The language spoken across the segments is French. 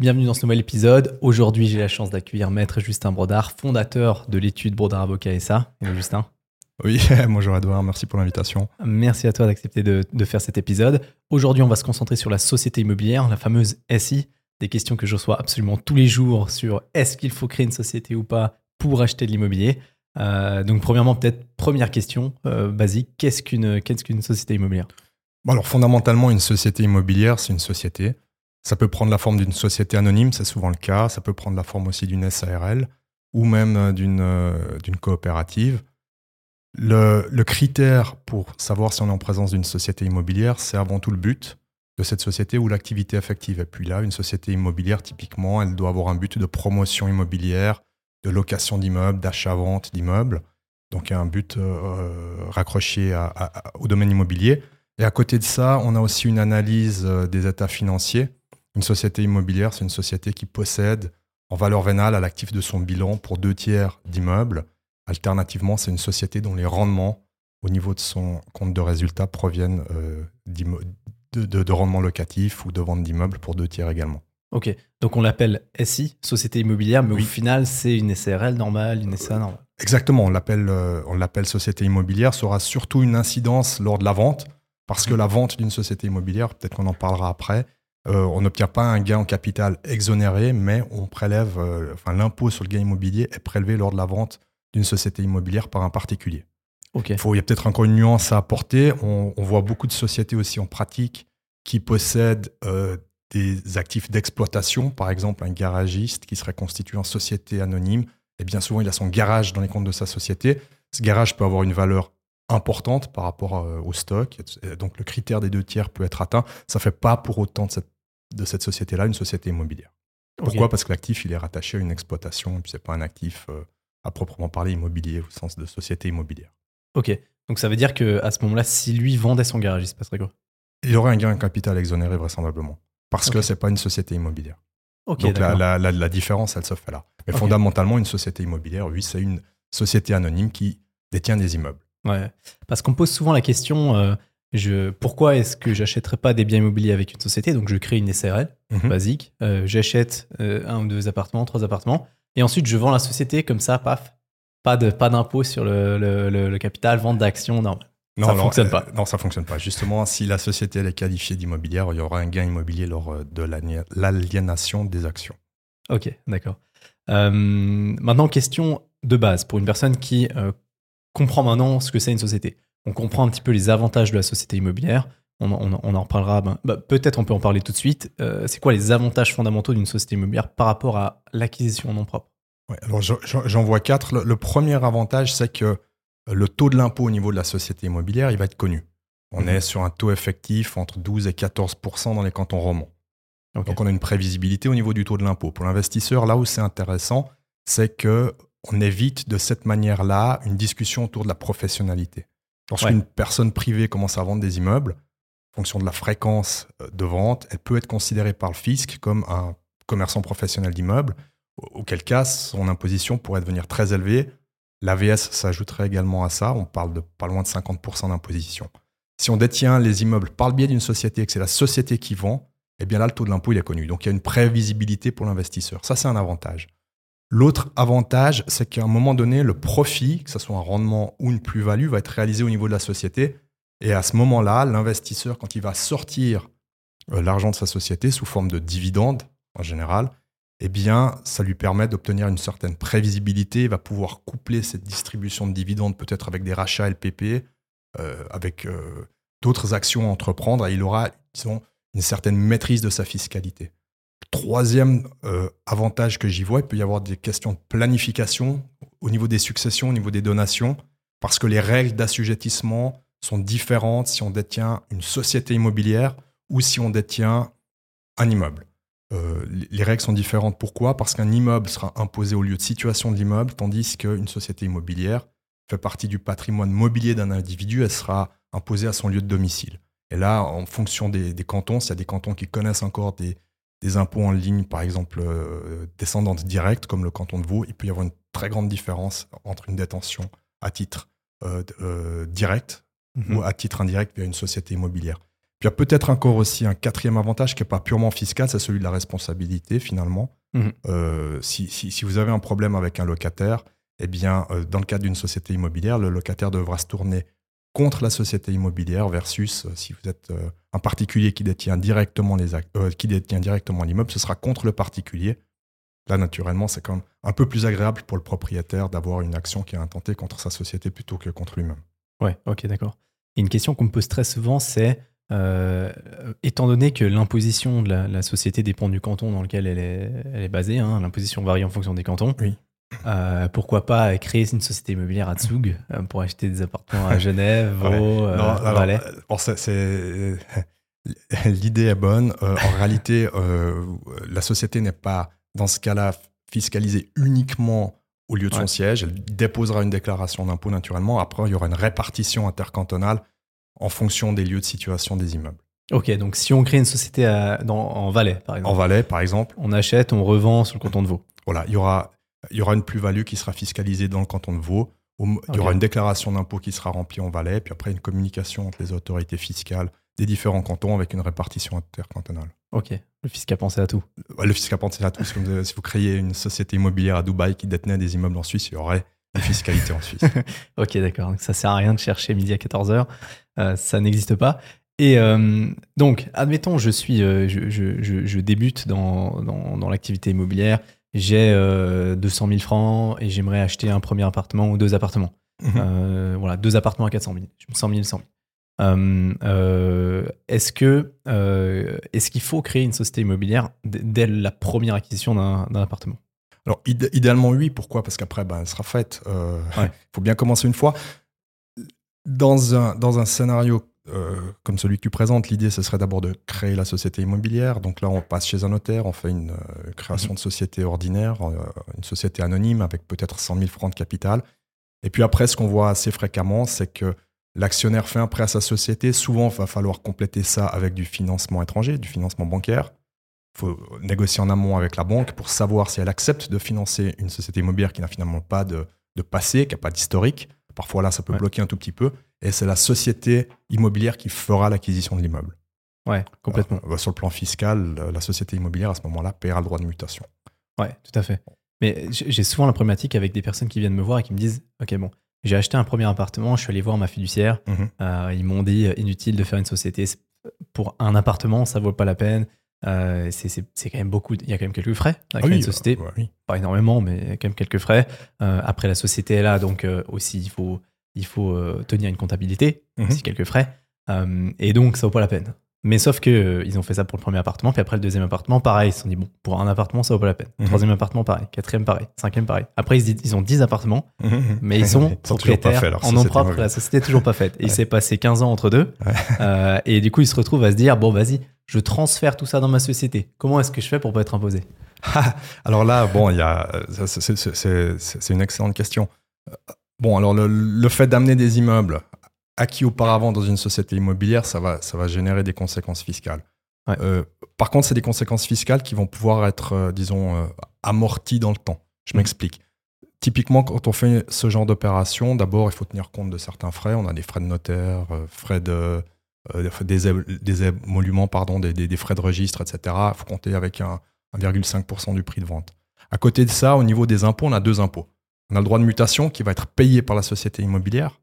Bienvenue dans ce nouvel épisode. Aujourd'hui, j'ai la chance d'accueillir Maître Justin Brodard, fondateur de l'étude Brodard Avocat SA. Hello Justin. Oui, bonjour Edouard, merci pour l'invitation. Merci à toi d'accepter de, de, faire cet épisode. Aujourd'hui, on va se concentrer sur la société immobilière, la fameuse SI. Des questions que je reçois absolument tous les jours sur est-ce qu'il faut créer une société ou pas pour acheter de l'immobilier. Euh, donc, premièrement, peut-être première question euh, basique qu'est-ce qu'une société immobilière? Bon, Alors, fondamentalement, une société immobilière, c'est une société ça peut prendre la forme d'une société anonyme, c'est souvent le cas. Ça peut prendre la forme aussi d'une SARL ou même euh, euh, d'une coopérative. Le, critère pour savoir si on est en présence d'une société immobilière, c'est avant tout le but de cette société ou l'activité effective. Et puis là, une société immobilière, typiquement, elle doit avoir un but de promotion immobilière, de location d'immeubles, d'achat-vente d'immeubles. Donc, il y a un but euh, raccroché au domaine immobilier. Et à côté de ça, on a aussi une analyse des états financiers une société immobilière, c'est une société qui possède en valeur vénale à l'actif de son bilan pour deux tiers d'immeubles. Alternativement, c'est une société dont les rendements au niveau de son compte de résultats proviennent euh, de, rendements locatifs ou de vente d'immeubles pour deux tiers également. Ok, donc on l'appelle SI, Société Immobilière, mais au final, c'est une SRL normale, une SA normale. Exactement, on l'appelle, euh, on l'appelle Société Immobilière, ça aura surtout une incidence lors de la vente, parce que la vente d'une société immobilière, peut-être qu'on en parlera après, euh, on n'obtient pas un gain en capital exonéré, mais on prélève, euh, enfin, l'impôt sur le gain immobilier est prélevé lors de la vente d'une société immobilière par un particulier. il y a peut-être encore une nuance à apporter. On, voit beaucoup de sociétés aussi en pratique qui possèdent euh, des actifs d'exploitation, par exemple un garagiste qui serait constitué en société anonyme. Et bien souvent, il a son garage dans les comptes de sa société. Ce garage peut avoir une valeur importante par rapport au stock. Donc le critère des deux tiers peut être atteint. Ça ne fait pas pour autant de cette de cette société-là une société immobilière. Pourquoi? Parce que l'actif, il est rattaché à une exploitation, et puis ce n'est pas un actif euh, à proprement parler immobilier au sens de société immobilière. Ok, donc ça veut dire qu'à ce moment-là, si lui vendait son garage, il se passerait quoi? Il aurait un gain capital exonéré vraisemblablement, parce que ce n'est pas une société immobilière. donc la, la, la, différence, elle se fait là. Mais fondamentalement, une société immobilière, oui, c'est une société anonyme qui détient des immeubles. Ouais, parce qu'on pose souvent la question, euh, pourquoi est-ce que j'achèterais pas des biens immobiliers avec une société? Donc, je crée une SRL mhm. basique. Euh, j'achète euh, un ou deux appartements, trois appartements. Et ensuite, je vends la société comme ça, paf. Pas de pas d'impôt sur le, capital, vente d'actions, non. Non, ça ne fonctionne pas. Euh, non, ça fonctionne pas. Justement, si la société est qualifiée d'immobilière, il y aura un gain immobilier lors de l'aliénation des actions. Ok, d'accord. maintenant, question de base pour une personne qui comprend maintenant ce que c'est une société on comprend un petit peu les avantages de la société immobilière. On, en reparlera. Ben, bah, peut-être on peut en parler tout de suite. Euh, c'est quoi les avantages fondamentaux d'une société immobilière par rapport à l'acquisition en nom propre? Alors j'en vois quatre. Le, premier avantage, c'est que le taux de l'impôt au niveau de la société immobilière, il va être connu. On mhm. est sur un taux effectif entre 12 et 14% dans les cantons romans. Donc on a une prévisibilité au niveau du taux de l'impôt. Pour l'investisseur, là où c'est intéressant, c'est que on évite de cette manière-là une discussion autour de la professionnalité. Lorsqu'une personne privée commence à vendre des immeubles, en fonction de la fréquence euh, de vente, elle peut être considérée par le fisc comme un commerçant professionnel d'immeubles, auquel cas son imposition pourrait devenir très élevée. L'AVS s'ajouterait également à ça, on parle de pas loin de 50% d'imposition. Si on détient les immeubles par le biais d'une société et que c'est la société qui vend, eh bien là, le taux de l'impôt, il est connu. Donc il y a une prévisibilité pour l'investisseur. Ça, c'est un avantage. L'autre avantage, c'est qu'à un moment donné, le profit, que ce soit un rendement ou une plus-value, va être réalisé au niveau de la société. Et à ce moment-là, l'investisseur, quand il va sortir euh, l'argent de sa société sous forme de dividendes, en général, eh bien, ça lui permet d'obtenir une certaine prévisibilité. Il va pouvoir coupler cette distribution de dividendes peut-être avec des rachats LPP, euh, avec euh, d'autres actions à entreprendre, il aura, une certaine maîtrise de sa fiscalité. Troisième euh, avantage que j'y vois, il peut y avoir des questions de planification au niveau des successions, au niveau des donations, parce que les règles d'assujettissement sont différentes si on détient une société immobilière ou si on détient un immeuble. Euh, les règles sont différentes. Pourquoi? Parce qu'un immeuble sera imposé au lieu de situation de l'immeuble, tandis qu'une société immobilière fait partie du patrimoine mobilier d'un individu, elle sera imposée à son lieu de domicile. Et là, en fonction des, des cantons, s'il y a des cantons qui connaissent encore des, des impôts en ligne, par exemple euh, descendantes directes, comme le canton de Vaud, il peut y avoir une très grande différence entre une détention à titre euh, euh, direct mhm. ou à titre indirect via une société immobilière. Puis il y a peut-être encore aussi un quatrième avantage qui n'est pas purement fiscal, c'est celui de la responsabilité finalement. Mhm. Euh, si, si- si vous avez un problème avec un locataire, eh bien, euh, dans le cadre d'une société immobilière, le locataire devra se tourner contre la société immobilière versus euh, si vous êtes un particulier qui détient directement les euh, qui détient directement l'immeuble, ce sera contre le particulier. Là, naturellement, c'est quand même un peu plus agréable pour le propriétaire d'avoir une action qui est intentée contre sa société plutôt que contre lui-même. Ouais, ok, d'accord. Une question qu'on me pose très souvent, c'est euh, étant donné que l'imposition de la, la société dépend du canton dans lequel elle est, elle est basée, hein, l'imposition varie en fonction des cantons. Oui. Euh, pourquoi pas créer une société immobilière à Zug euh, pour acheter des appartements à Genève, Ouais. Vaud, bon, c'est- c'est- L'idée est bonne. Euh, en réalité, euh, la société n'est pas, dans ce cas-là, fiscalisée uniquement au lieu de son Ouais. siège. Elle déposera une déclaration d'impôt naturellement. Après, il y aura une répartition intercantonale en fonction des lieux de situation des immeubles. Ok, donc si on crée une société à- dans, en Valais, par exemple, En Valais, par exemple, on achète, on revend sur le canton de Vaud. voilà, il y aura, il y aura une plus-value qui sera fiscalisée dans le canton de Vaud. Au- Il y aura une déclaration d'impôt qui sera remplie en Valais, puis après une communication entre les autorités fiscales des différents cantons avec une répartition intercantonale. Ok, le fisc a pensé à tout. Ouais, Le fisc a pensé à tout. comme si vous créiez une société immobilière à Dubaï qui détenait des immeubles en Suisse, il y aurait une fiscalité en Suisse. Ok, d'accord. Donc ça sert à rien de chercher midi à 14h. ça n'existe pas. Et euh, donc, admettons, je suis, euh, je, je- je- je débute dans, dans, dans l'activité immobilière. J'ai euh, 200 000 francs et j'aimerais acheter un premier appartement ou deux appartements. Mhm. Euh, voilà, deux appartements à 400 000. 100 000, 100 000. Euh, euh, est-ce que euh, est-ce qu'il faut créer une société immobilière dès la première acquisition d'un d'un appartement? Alors, id- idéalement, oui. Pourquoi? Parce qu'après, ben, elle sera faite. Il Ouais. faut bien commencer une fois. Dans un, dans un scénario euh, comme celui que tu présentes, l'idée, ce serait d'abord de créer la société immobilière. Donc là, on passe chez un notaire, on fait une euh, création de société ordinaire, euh, une société anonyme avec peut-être 100 000 francs de capital. Et puis après, ce qu'on voit assez fréquemment, c'est que l'actionnaire fait un prêt à sa société. Souvent, il va falloir compléter ça avec du financement étranger, du financement bancaire. Il faut négocier en amont avec la banque pour savoir si elle accepte de financer une société immobilière qui n'a finalement pas de, de passé, qui n'a pas d'historique. Parfois, là, ça peut Ouais. bloquer un tout petit peu. Et c'est la société immobilière qui fera l'acquisition de l'immeuble. Ouais, complètement. Euh, sur le plan fiscal, la société immobilière, à ce moment-là, paiera le droit de mutation. Ouais, tout à fait. Mais j'ai souvent la problématique avec des personnes qui viennent me voir et qui me disent Ok, bon, j'ai acheté un premier appartement, je suis allé voir ma fiduciaire. Mhm. euh, ils m'ont dit euh, inutile de faire une société. Pour un appartement, ça vaut pas la peine. Euh, c'est- quand même beaucoup. Il y a quand même quelques frais à créer une société. euh, oui. Pas énormément, mais il y a quand même quelques frais. Euh, après, la société est là, donc euh, aussi, il faut, il faut euh, tenir une comptabilité, Mhm. aussi quelques frais. Euh, et donc, ça vaut pas la peine. Mais sauf que euh, ils ont fait ça pour le premier appartement, puis après le deuxième appartement, pareil, ils se sont dit bon, pour un appartement, ça vaut pas la peine. Mhm. Troisième appartement, pareil. Quatrième, pareil. Cinquième, pareil. Après, ils, ils ont 10 appartements, Mhm. mais ils sont toujours pas propriétaires leur en nom propre. La société toujours pas faite. Et il s'est passé 15 ans entre deux. Ouais. Euh, et du coup, ils se retrouvent à se dire bon, vas-y, je transfère tout ça dans ma société. Comment est-ce que je fais pour pas être imposé? Alors là, bon, il y a, c'est une excellente question. Bon, alors le, le fait d'amener des immeubles acquis auparavant dans une société immobilière, ça va, ça va générer des conséquences fiscales. Ouais. Euh, par contre, c'est des conséquences fiscales qui vont pouvoir être, euh, disons, euh, amorties dans le temps. Je Mhm. m'explique. Typiquement, quand on fait ce genre d'opération, d'abord, il faut tenir compte de certains frais. On a des frais de notaire, frais de, des, des émoluments, pardon, des, des- des frais de registre, etc. Il faut compter avec un 1,5% du prix de vente. À côté de ça, au niveau des impôts, on a deux impôts. On a le droit de mutation qui va être payé par la société immobilière.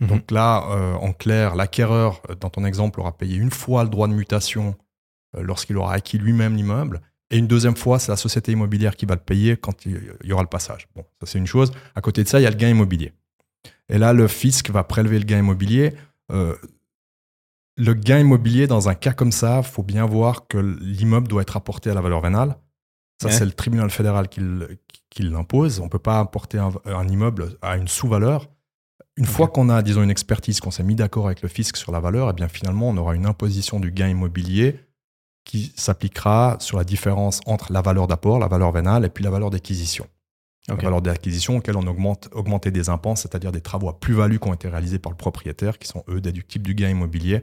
Mhm. Donc là, euh, en clair, l'acquéreur, euh, dans ton exemple, aura payé une fois le droit de mutation euh, lorsqu'il aura acquis lui-même l'immeuble. Et une deuxième fois, c'est la société immobilière qui va le payer quand il y aura le passage. Bon, ça c'est une chose. À côté de ça, il y a le gain immobilier. Et là, le fisc va prélever le gain immobilier. Euh, le gain immobilier, dans un cas comme ça, faut bien voir que l'immeuble doit être apporté à la valeur vénale. Ça, Ouais. c'est le tribunal fédéral qui, qui l'impose. On ne peut pas apporter un, un immeuble à une sous-valeur. Une fois qu'on a, disons, une expertise, qu'on s'est mis d'accord avec le fisc sur la valeur, et bien finalement, on aura une imposition du gain immobilier qui s'appliquera sur la différence entre la valeur d'apport, la valeur vénale, et puis la valeur d'acquisition. La valeur d'acquisition auquel on augmente augmenté des impenses, c'est-à-dire des travaux à plus-value qui ont été réalisés par le propriétaire, qui sont eux déductibles du gain immobilier,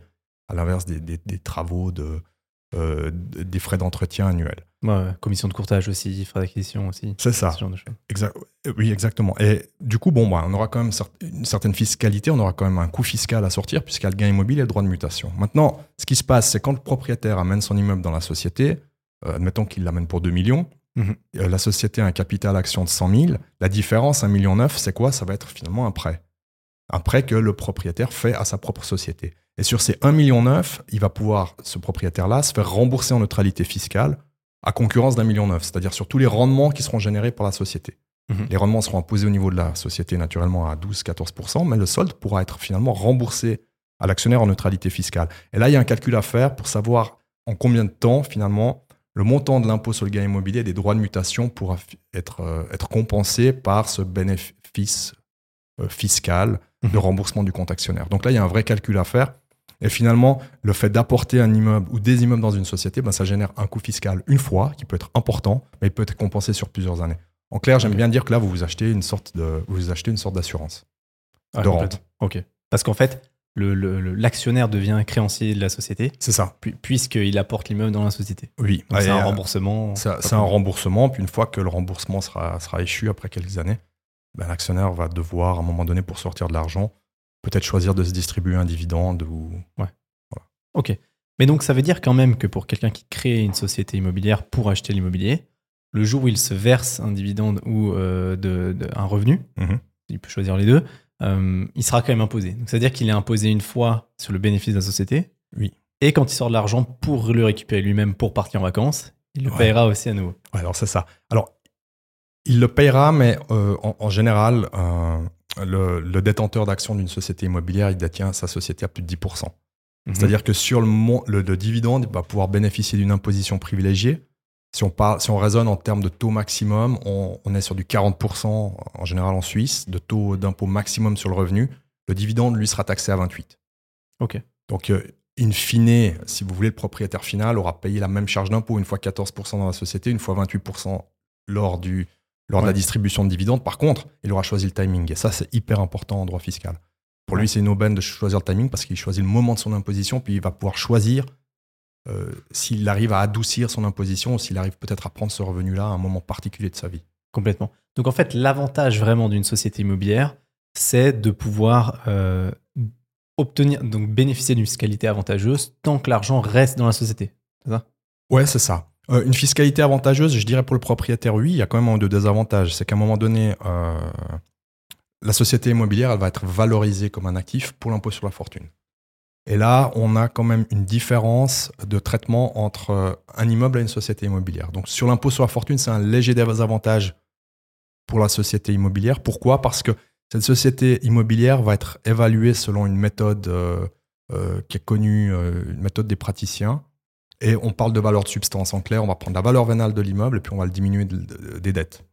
à l'inverse des, des- des travaux de, euh, des frais d'entretien annuels. Ouais, commission de courtage aussi, frais d'acquisition aussi. C'est ça. Ce genre de choses. Exact- euh, oui, exactement. Et du coup, bon, bah, on aura quand même une certaine fiscalité, on aura quand même un coût fiscal à sortir, puisqu'il y a le gain immobilier et le droit de mutation. Maintenant, ce qui se passe, c'est quand le propriétaire amène son immeuble dans la société, euh, admettons qu'il l'amène pour 2 millions, Mhm. la société a un capital action de 100 000, la différence, 1,9 million, c'est quoi? Ça va être finalement un prêt. Un prêt que le propriétaire fait à sa propre société. Et sur ces 1,9 million, il va pouvoir, ce propriétaire-là, se faire rembourser en neutralité fiscale à concurrence d'un million neuf, c'est-à-dire sur tous les rendements qui seront générés par la société. Mhm. Les rendements seront imposés au niveau de la société naturellement à 12-14%, mais le solde pourra être finalement remboursé à l'actionnaire en neutralité fiscale. Et là, il y a un calcul à faire pour savoir en combien de temps finalement le montant de l'impôt sur le gain immobilier et des droits de mutation pourra être, euh, être compensé par ce bénéfice euh, fiscal de Mhm. remboursement du compte actionnaire. Donc là, il y a un vrai calcul à faire. Et finalement, le fait d'apporter un immeuble ou des immeubles dans une société, ben, ça génère un coût fiscal une fois, qui peut être important, mais il peut être compensé sur plusieurs années. En clair, j'aime bien dire que là, vous vous achetez une sorte de, vous vous achetez une sorte d'assurance. Ah, de complètement. Ok. Parce qu'en fait, le- le- le- l'actionnaire devient créancier de la société C'est ça. pu- puisqu'il apporte l'immeuble dans la société. Oui. C'est un euh, remboursement. C'est un remboursement. Puis une fois que le remboursement sera, sera échu après quelques années, ben, l'actionnaire va devoir, à un moment donné, pour sortir de l'argent, peut-être choisir de se distribuer un dividende ou. Ok. Mais donc, ça veut dire quand même que pour quelqu'un qui crée une société immobilière pour acheter l'immobilier, le jour où il se verse un dividende ou euh, de, de- un revenu, Mhm. il peut choisir les deux, euh, il sera quand même imposé. Donc, c'est-à-dire qu'il est imposé une fois sur le bénéfice de la société. Oui. Et quand il sort de l'argent pour le récupérer lui-même pour partir en vacances, il le Ouais. payera aussi à nouveau. Ouais, alors c'est ça. Alors, il le payera, mais euh, en, en général, le, le détenteur d'actions d'une société immobilière, il détient sa société à plus de 10%. Mhm. C'est-à-dire que sur le, le, le dividende, il va pouvoir bénéficier d'une imposition privilégiée. Si on, parle, si on raisonne en termes de taux maximum, on, on est sur du 40% en général en Suisse, de taux d'impôt maximum sur le revenu. Le dividende, lui, sera taxé à 28%. Ok. Donc, euh, in fine, si vous voulez, le propriétaire final aura payé la même charge d'impôt, une fois 14% dans la société, une fois 28% lors, du, lors de la distribution de dividendes. Par contre, il aura choisi le timing. Et ça, c'est hyper important en droit fiscal. Pour lui, c'est une aubaine de choisir le timing parce qu'il choisit le moment de son imposition, puis il va pouvoir choisir euh, s'il arrive à adoucir son imposition ou s'il arrive peut-être à prendre ce revenu-là à un moment particulier de sa vie. Complètement. Donc en fait, l'avantage vraiment d'une société immobilière, c'est de pouvoir euh, obtenir, donc bénéficier d'une fiscalité avantageuse tant que l'argent reste dans la société. C'est ça? Ouais, c'est ça. Euh, une fiscalité avantageuse, je dirais pour le propriétaire, oui, il y a quand même un de désavantages. C'est qu'à un moment donné, euh, la société immobilière, elle va être valorisée comme un actif pour l'impôt sur la fortune. Et là, on a quand même une différence de traitement entre euh, un immeuble et une société immobilière. Donc sur l'impôt sur la fortune, c'est un léger désavantage pour la société immobilière. Pourquoi? Parce que cette société immobilière va être évaluée selon une méthode qui est connue, une méthode des praticiens. Et on parle de valeur de substance. En clair, on va prendre la valeur vénale de l'immeuble et puis on va le diminuer de- de- des dettes.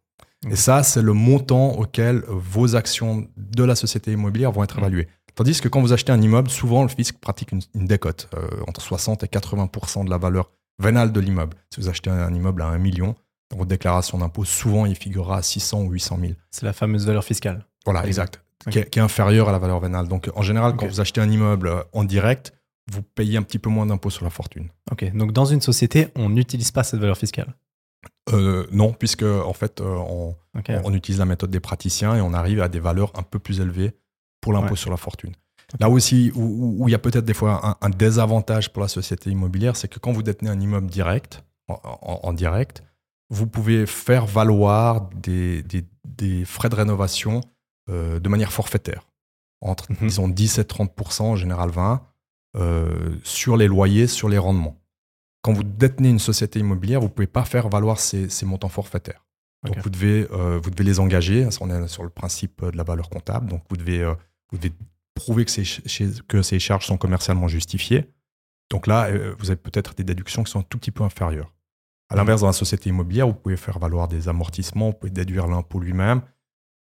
Et ça, c'est le montant auquel vos actions de la société immobilière vont être Mhm. évaluées. Tandis que quand vous achetez un immeuble, souvent le fisc pratique une, une décote euh, entre 60 et 80 de la valeur vénale de l'immeuble. Si vous achetez un immeuble à 1 million, dans votre déclaration d'impôt, souvent il figurera à 600 ou 800 000. C'est la fameuse valeur fiscale. Voilà, exact. Qui, est, qui est inférieure à la valeur vénale. Donc en général, quand vous achetez un immeuble en direct, vous payez un petit peu moins d'impôt sur la fortune. Ok. Donc dans une société, on n'utilise pas cette valeur fiscale. Euh, non, puisque en fait, euh, on, Ok. on, on utilise la méthode des praticiens et on arrive à des valeurs un peu plus élevées pour l'impôt Ouais. sur la fortune. Là aussi, où- où où il y a peut-être des fois un, un désavantage pour la société immobilière, c'est que quand vous détenez un immeuble direct, en, en- en direct, vous pouvez faire valoir des, des- des frais de rénovation euh, de manière forfaitaire, entre, Mhm. disons, 10 et 30% en général 20, euh, sur les loyers, sur les rendements. Quand vous détenez une société immobilière, vous ne pouvez pas faire valoir ces, ces montants forfaitaires. Donc Ok. vous, devez, euh, vous devez les engager, on est sur le principe de la valeur comptable, donc vous devez, euh, vous devez prouver que ces, que charges sont commercialement justifiées. Donc là, euh, vous avez peut-être des déductions qui sont un tout petit peu inférieures. À l'inverse, dans la société immobilière, vous pouvez faire valoir des amortissements, vous pouvez déduire l'impôt lui-même,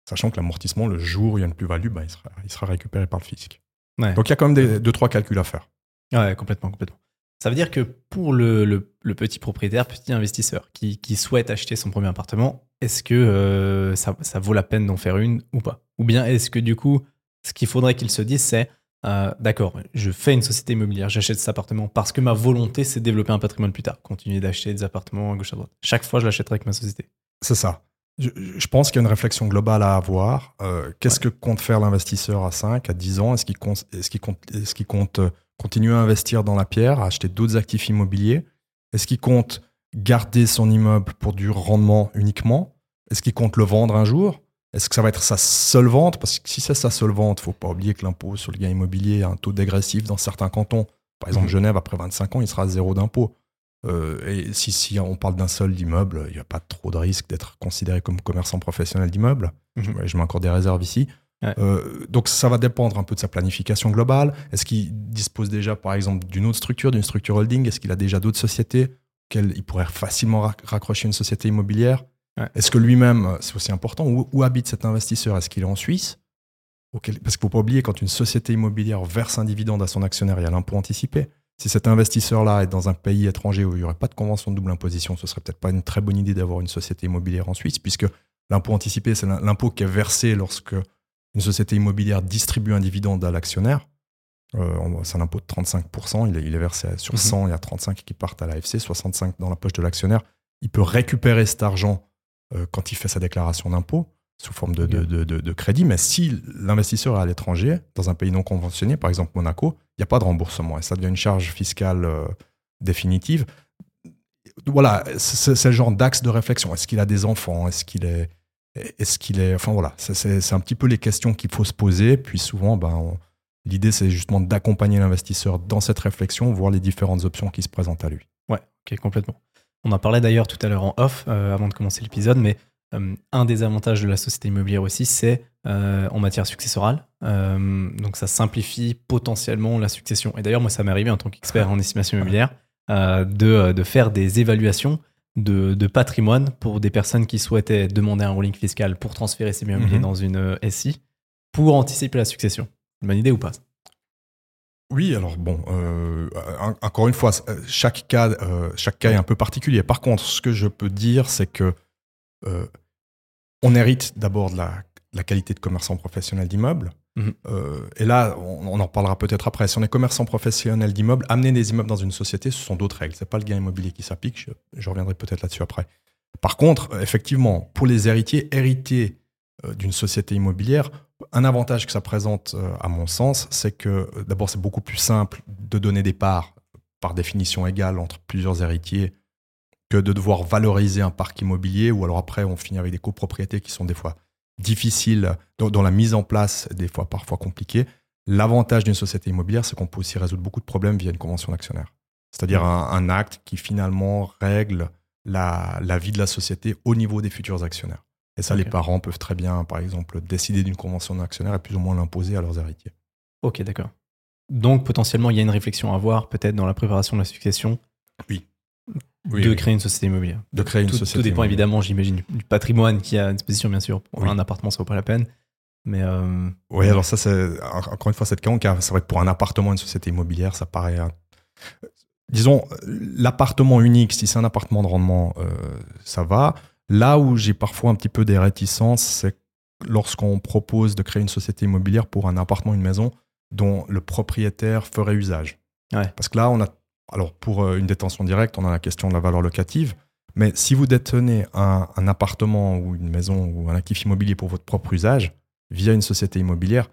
sachant que l'amortissement, le jour où il y a une plus-value, ben, il, sera, il sera récupéré par le fisc. Ouais. Donc il y a quand même des, deux, trois calculs à faire. Ouais, complètement, complètement. Ça veut dire que pour le, le- le petit propriétaire, petit investisseur qui, qui souhaite acheter son premier appartement, est-ce que euh, ça, ça vaut la peine d'en faire une ou pas? Ou bien est-ce que du coup, ce qu'il faudrait qu'il se dise, c'est euh, d'accord, je fais une société immobilière, j'achète cet appartement parce que ma volonté, c'est de développer un patrimoine plus tard, continuer d'acheter des appartements à gauche à droite. Chaque fois, je l'achèterai avec ma société. C'est ça. Je, je pense qu'il y a une réflexion globale à avoir. Euh, Qu'est-ce que compte faire l'investisseur à 5, à 10 ans? Est-ce qu'il compte, est qu'il compte, est qu'il compte euh, continuer à investir dans la pierre, à acheter d'autres actifs immobiliers? Est-ce qu'il compte garder son immeuble pour du rendement uniquement? Est-ce qu'il compte le vendre un jour? Est-ce que ça va être sa seule vente? Parce que si c'est sa seule vente, faut pas oublier que l'impôt sur le gain immobilier a un taux dégressif dans certains cantons. Par exemple, Mhm. Genève, après 25 ans, il sera à zéro d'impôt. Euh, et si, si on parle d'un seul immeuble, il n'y a pas trop de risque d'être considéré comme commerçant professionnel d'immeuble. Je, Mhm. je mets encore des réserves ici. Ouais. Euh, donc ça va dépendre un peu de sa planification globale. Est-ce qu'il dispose déjà, par exemple, d'une autre structure, d'une structure holding? Est-ce qu'il a déjà d'autres sociétés auxquelles il pourrait facilement rac- raccrocher une société immobilière? Ouais. Est-ce que lui-même, c'est aussi important, où, où habite cet investisseur? Est-ce qu'il est en Suisse? Parce qu'il ne faut pas oublier, quand une société immobilière verse un dividende à son actionnaire, il y a l'impôt anticipé. Si cet investisseur-là est dans un pays étranger où il n'y aurait pas de convention de double imposition, ce serait peut-être pas une très bonne idée d'avoir une société immobilière en Suisse, puisque l'impôt anticipé, c'est l'im- l'impôt qui est versé lorsque une société immobilière distribue un dividende à l'actionnaire. Euh, c'est un impôt de 35%, il est, il est versé sur Mhm. 100, il y a 35 qui partent à l'AFC, 65 dans la poche de l'actionnaire. Il peut récupérer cet argent euh, quand il fait sa déclaration d'impôt sous forme de, de- de- de- de crédit, mais si l'investisseur est à l'étranger, dans un pays non conventionné, par exemple Monaco, il n'y a pas de remboursement et ça devient une charge fiscale euh, définitive. Voilà, c'est le genre d'axe de réflexion. Est-ce qu'il a des enfants Est-ce qu'il est, est-ce est, enfin voilà, c'est- un petit peu les questions qu'il faut se poser. Puis souvent, ben, l'idée c'est justement d'accompagner l'investisseur dans cette réflexion, voir les différentes options qui se présentent à lui. Ouais, ok, complètement. On en parlait d'ailleurs tout à l'heure en off, euh, avant de commencer l'épisode, mais un des avantages de la société immobilière aussi, c'est euh, en matière successorale. Euh, donc ça simplifie potentiellement la succession. Et d'ailleurs, moi, ça m'est arrivé en tant qu'expert en estimation immobilière euh, de, de faire des évaluations de, de patrimoine pour des personnes qui souhaitaient demander un ruling fiscal pour transférer ces biens immobiliers Mhm. dans une euh, SI pour anticiper la succession. Une bonne idée ou pas? Oui, alors bon, euh, en- encore une fois, euh, chaque cas, euh, chaque cas est un peu particulier. Par contre, ce que je peux dire, c'est que euh, on hérite d'abord de la, qualité de commerçant professionnel d'immeuble. Mhm. Euh, et là, on, on en reparlera peut-être après. Si on est commerçant professionnel d'immeuble, amener des immeubles dans une société, ce sont d'autres règles. C'est pas le gain immobilier qui s'applique. Je, je reviendrai peut-être là-dessus après. Par contre, euh, effectivement, pour les héritiers, hériter euh, d'une société immobilière, un avantage que ça présente, euh, à mon sens, c'est que d'abord, c'est beaucoup plus simple de donner des parts par définition égale entre plusieurs héritiers que de devoir valoriser un parc immobilier ou alors après on finit avec des copropriétés qui sont des fois difficiles, dont, dont la mise en place est des fois parfois compliquée. L'avantage d'une société immobilière, c'est qu'on peut aussi résoudre beaucoup de problèmes via une convention d'actionnaire. C'est-à-dire un, un acte qui finalement règle la, la vie de la société au niveau des futurs actionnaires. Et ça, les parents peuvent très bien, par exemple, décider d'une convention d'actionnaire et plus ou moins l'imposer à leurs héritiers. Ok, d'accord. Donc potentiellement, il y a une réflexion à avoir peut-être dans la préparation de la succession Oui. De Oui, créer une société immobilière. De créer une tout, société tout dépend immobilière. évidemment, j'imagine, du, du patrimoine qui est à disposition, bien sûr. Pour Oui. un appartement, ça vaut pas la peine. Mais euh, Oui, alors ça, c'est encore une fois, c'est le cas. car C'est vrai que pour un appartement, une société immobilière, ça paraît. un- Disons, l'appartement unique, si c'est un appartement de rendement, euh, ça va. Là où j'ai parfois un petit peu des réticences, c'est lorsqu'on propose de créer une société immobilière pour un appartement, une maison dont le propriétaire ferait usage. Ouais. Parce que là, on a. Alors, pour euh, une détention directe, on a la question de la valeur locative. Mais si vous détenez un, un appartement ou une maison ou un actif immobilier pour votre propre usage, via une société immobilière,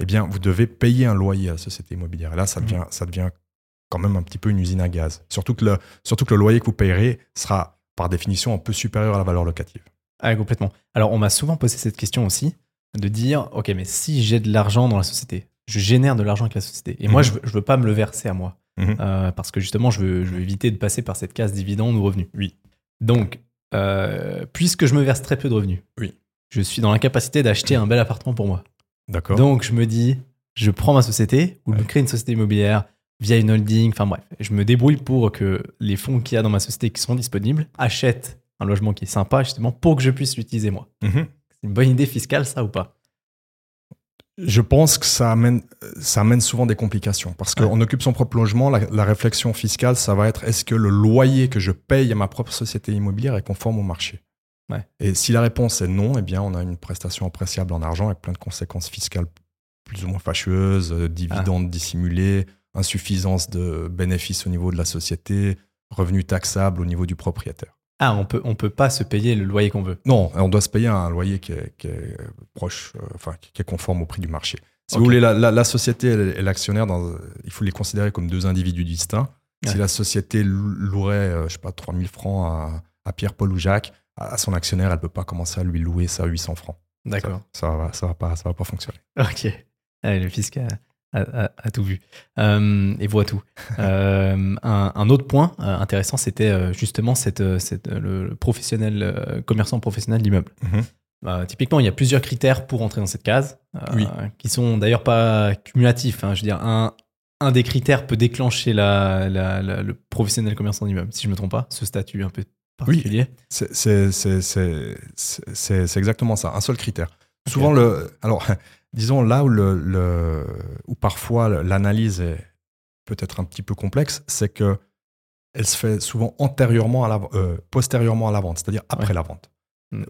eh bien, vous devez payer un loyer à la société immobilière. Et là, ça devient, ça devient quand même un petit peu une usine à gaz. Surtout que, le, surtout que le loyer que vous payerez sera, par définition, un peu supérieur à la valeur locative. ah, complètement. Alors, on m'a souvent posé cette question aussi, de dire, ok, mais si j'ai de l'argent dans la société, je génère de l'argent avec la société, et moi, Mhm. je veux, je veux pas me le verser à moi, Mhm. Euh, parce que justement, je veux, je veux éviter de passer par cette case dividende ou revenu. Oui. Donc, euh, puisque je me verse très peu de revenus, Oui. je suis dans l'incapacité d'acheter un bel appartement pour moi. D'accord Donc je me dis, je prends ma société ou je crée une société immobilière via une holding, enfin bref, je me débrouille pour que les fonds qu'il y a dans ma société qui sont disponibles achètent un logement qui est sympa justement pour que je puisse l'utiliser moi. Mhm. C'est une bonne idée fiscale ça ou pas? Je pense que ça amène, ça amène souvent des complications. Parce Ouais. qu'on occupe son propre logement, la, la réflexion fiscale, ça va être est-ce que le loyer que je paye à ma propre société immobilière est conforme au marché? Ouais. Et si la réponse est non, eh bien, on a une prestation appréciable en argent avec plein de conséquences fiscales plus ou moins fâcheuse, euh, dividendes dissimulés, insuffisance de bénéfices au niveau de la société, revenus taxables au niveau du propriétaire. Ah, on peut, on peut pas se payer le loyer qu'on veut. Non, on doit se payer un loyer qui est, qui est proche, euh, enfin, qui est conforme au prix du marché. Si vous voulez, la, la- la société et l'actionnaire, il faut les considérer comme deux individus distincts. Si la société lou- louerait, euh, je sais pas, 3000 francs à, à Pierre, Paul ou Jacques, à, son actionnaire, elle peut pas commencer à lui louer ça à 800 francs. D'accord. Ça, ça va, ça va pas, ça va pas fonctionner. Ok. Ah, le fisc a, a- a- a tout vu Euh, et voit tout. Euh, un, un autre point euh, intéressant, c'était euh, justement cette, cette, le, professionnel, commerçant professionnel d'immeuble. Mhm. Bah, typiquement, il y a plusieurs critères pour entrer dans cette case, Oui. qui sont d'ailleurs pas cumulatifs. hein. Je veux dire, un, un des critères peut déclencher la, la- la- le professionnel commerçant d'immeuble, si je me trompe pas, ce statut un peu particulier. C'est c'est- c'est exactement ça, un seul critère. Souvent, le, alors, disons là où, le, le- où parfois l'analyse est peut-être un petit peu complexe, c'est que elle se fait souvent antérieurement à la, euh, postérieurement à la vente, c'est-à-dire après Ouais. la vente. Mm.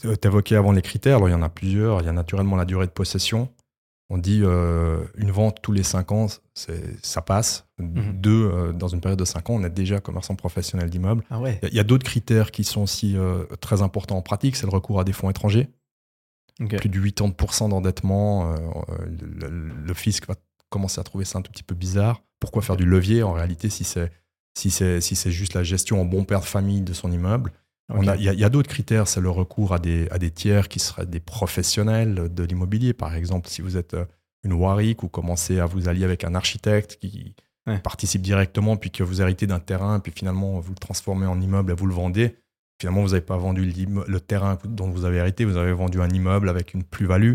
Tu évoquais avant les critères, alors il y en a plusieurs. Il y a naturellement la durée de possession. On dit euh, une vente tous les 5 ans, ça passe. Mhm. Deux, euh, dans une période de 5 ans, on est déjà commerçant professionnel d'immeuble. Ah ouais. Il y a- d'autres critères qui sont aussi euh, très importants en pratique, c'est le recours à des fonds étrangers. Plus de 80% d'endettement, euh, le, fisc va commencer à trouver ça un tout petit peu bizarre. Pourquoi faire du levier en réalité si c'est si c'est si juste la gestion en bon père de famille de son immeuble? Il y a, d'autres critères, c'est le recours à des, à des tiers qui seraient des professionnels de l'immobilier. Par exemple, si vous êtes euh, une Warwick ou commencez à vous allier avec un architecte qui Ouais. participe directement, puis que vous héritez d'un terrain, puis finalement vous le transformez en immeuble et vous le vendez. Finalement, vous n'avez pas vendu le terrain dont vous avez hérité, vous avez vendu un immeuble avec une plus-value.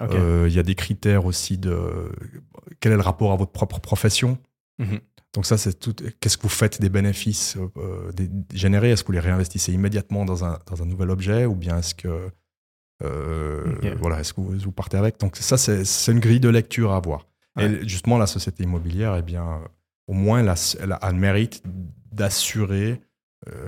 Euh, Il y a des critères aussi de quel est le rapport à votre propre profession? Mhm. Donc ça, c'est tout. Qu'est-ce que vous faites des bénéfices euh, des- générés? Est-ce que vous les réinvestissez immédiatement dans un, dans un nouvel objet ou bien est-ce que euh, voilà, est-ce que vous, vous partez avec? Donc ça, c'est une grille de lecture à avoir. Et justement, la société immobilière, eh bien, au moins, elle a, elle a le mérite d'assurer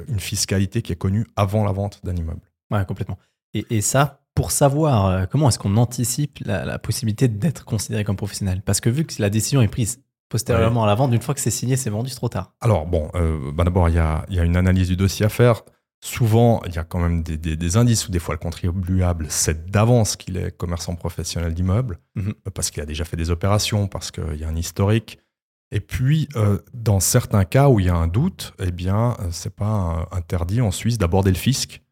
une fiscalité qui est connue avant la vente d'un immeuble. Ouais, complètement. Et, et ça, pour savoir euh, comment est-ce qu'on anticipe la, la possibilité d'être considéré comme professionnel? Parce que vu que la décision est prise postérieurement à la vente, une fois que c'est signé, c'est vendu, c'est trop tard. Alors, bon, euh, bah d'abord, il y a, y a une analyse du dossier à faire. Souvent, il y a quand même des, des- des indices où des fois le contribuable sait d'avance qu'il est commerçant professionnel d'immeuble, Mhm. euh, parce qu'il a déjà fait des opérations, parce qu'il y a un historique. Et puis, euh, dans certains cas où il y a un doute, eh bien, euh, c'est pas interdit en Suisse d'aborder le fisc,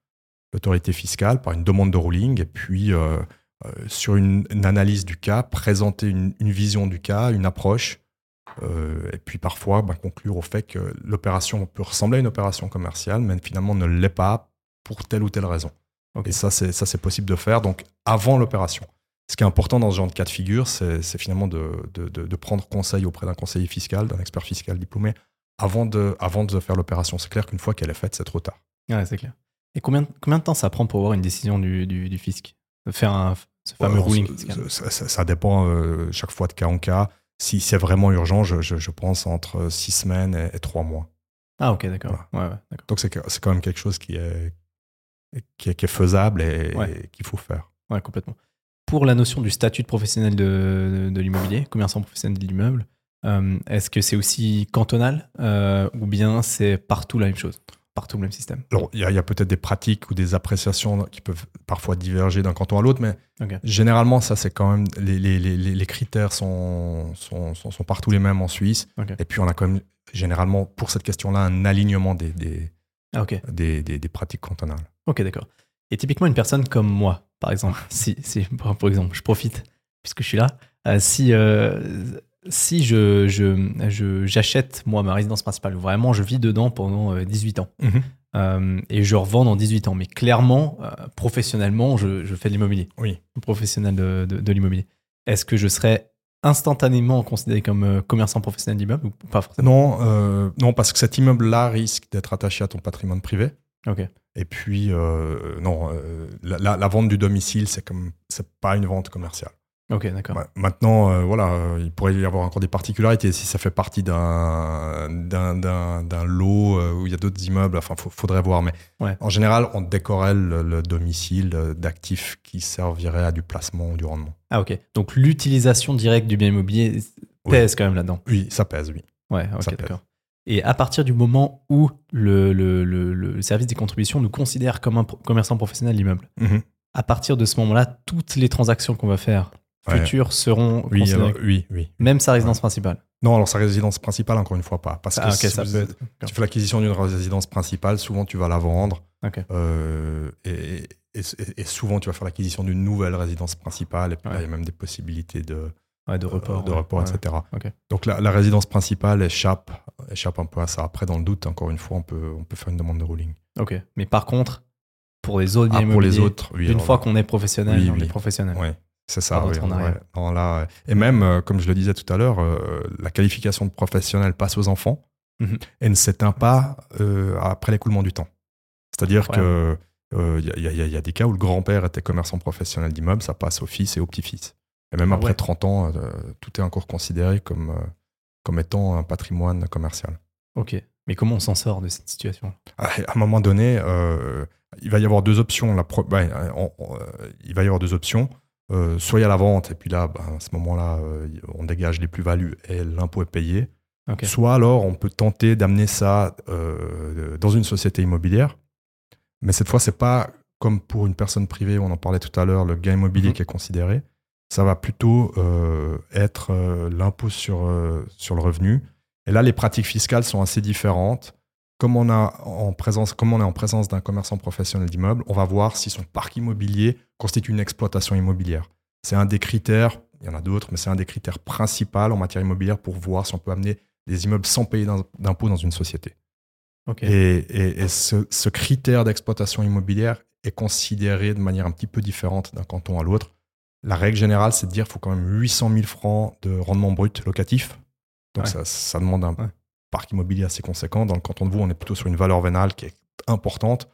l'autorité fiscale, par une demande de ruling, et puis, euh, euh, sur une, une analyse du cas, présenter une, une vision du cas, une approche, et puis parfois ben, conclure au fait que l'opération peut ressembler à une opération commerciale, mais finalement ne l'est pas pour telle ou telle raison. Ok. Et ça, c'est ça, c'est possible de faire donc avant l'opération. Ce qui est important dans ce genre de cas de figure, c'est finalement de, de- de- de prendre conseil auprès d'un conseiller fiscal, d'un expert fiscal diplômé, avant de, avant de faire l'opération. C'est clair qu'une fois qu'elle est faite, c'est trop tard. Ouais, c'est clair. Et combien, combien de temps ça prend pour avoir une décision du, du, du fisc? Faire un, ce fameux Alors, ruling ça- fiscal ça, ça- ça dépend euh, chaque fois de cas en cas. Si c'est vraiment urgent, je, je- je pense entre six semaines et, et trois mois. Ah, ok, d'accord. Ouais, ouais. Donc c'est quand même quelque chose qui est, qui est, qui est faisable et, Ouais. et qu'il faut faire. Ouais, complètement. Pour la notion du statut de professionnel de, de l'immobilier, commerçant professionnel de l'immeuble, euh, est-ce que c'est aussi cantonal euh, ou bien c'est partout la même chose Partout le même système? Alors, il y a, peut-être des pratiques ou des appréciations qui peuvent parfois diverger d'un canton à l'autre, mais généralement, ça, c'est quand même. Les, les- les- les critères sont, sont, sont, sont partout les mêmes en Suisse. Et puis, on a quand même, généralement, pour cette question-là, un alignement des, des, Ah, ok. des, des- des pratiques cantonales. Ok, d'accord. Et typiquement, une personne comme moi, par exemple, si, si par exemple, je profite, puisque je suis là, euh, si, euh, si je, je, je- j'achète, moi, ma résidence principale, vraiment, je vis dedans pendant euh, 18 ans, euh, et je revends dans 18 ans, mais clairement, euh, professionnellement, je, je fais de l'immobilier, Oui. professionnel de, de, de l'immobilier. Est-ce que je serais instantanément considéré comme euh, commerçant professionnel d'immeuble ou pas forcément? Non, euh, non, parce que cet immeuble-là risque d'être attaché à ton patrimoine privé. Ok. Et puis, euh, non, euh, la, la- la vente du domicile, c'est comme, c'est pas une vente commerciale. Ok, d'accord. Maintenant, euh, voilà, il pourrait y avoir encore des particularités. Si ça fait partie d'un d'un- d'un d'un lot où il y a d'autres immeubles, enfin, il faudrait voir. Mais Ouais. en général, on décorelle le, le domicile d'actifs qui serviraient à du placement ou du rendement. Ah, ok. Donc l'utilisation directe du bien immobilier pèse quand même là-dedans. Oui, ça pèse, oui. Ouais, Ça ok, pèse. Et à partir du moment où le, le, le- le service des contributions nous considère comme un pro- commerçant professionnel de l'immeuble, Mhm. à partir de ce moment-là, toutes les transactions qu'on va faire Ouais. futures seront Oui, considérées, alors, oui, oui. même sa résidence principale. Non, alors sa résidence principale, encore une fois, pas. Parce que Ah, ok, si ça tu fais l'acquisition d'une résidence principale, souvent tu vas la vendre. Euh, et, et- et- et souvent tu vas faire l'acquisition d'une nouvelle résidence principale. Et puis là, il y a même des possibilités de, Ouais, de report. de report, Ouais. etc. Donc la, la résidence principale échappe, échappe un peu à ça. Après, dans le doute, encore une fois, on peut, on peut faire une demande de ruling. Ok. Mais par contre, pour les autres Ah, pour les immobiliers, autres, oui. une fois qu'on est professionnel, Oui, on oui. est professionnel. ouais, c'est ça. Oui, ouais. Non, là, et même, euh, comme je le disais tout à l'heure, euh, la qualification de professionnel passe aux enfants Mhm. et ne s'éteint pas euh, après l'écoulement du temps. C'est-à-dire que il y a des cas où le grand-père était commerçant professionnel d'immeuble, ça passe au fils et au petit-fils. Et même Ah après ouais. 30 ans, euh, tout est encore considéré comme, euh, comme étant un patrimoine commercial. Ok. Mais comment on s'en sort de cette situation? À un moment donné, euh, il va y avoir deux options. La pro- ben, on- on- il va y avoir deux options. Soit il y a la vente, et puis là, ben, à ce moment-là, on dégage les plus-values et l'impôt est payé. Ok. Soit alors, on peut tenter d'amener ça dans une société immobilière. Mais cette fois, c'est pas comme pour une personne privée, on en parlait tout à l'heure, le gain immobilier Mhm. qui est considéré. Ça va plutôt euh, être euh, l'impôt sur, euh, sur le revenu. Et là, les pratiques fiscales sont assez différentes. Comme on, a en présence, comme on est en présence d'un commerçant professionnel d'immeuble, on va voir si son parc immobilier constitue une exploitation immobilière. C'est un des critères, il y en a d'autres, mais c'est un des critères principaux en matière immobilière pour voir si on peut amener des immeubles sans payer d'im- d'impôts dans une société. Et, et- et ce, ce critère d'exploitation immobilière est considéré de manière un petit peu différente d'un canton à l'autre. La règle générale, c'est de dire qu'il faut quand même 800 000 francs de rendement brut locatif. Donc Ouais. ça, ça demande un Ouais. parc immobilier assez conséquent. Dans le canton de Vaud, on est plutôt sur une valeur vénale qui est importante.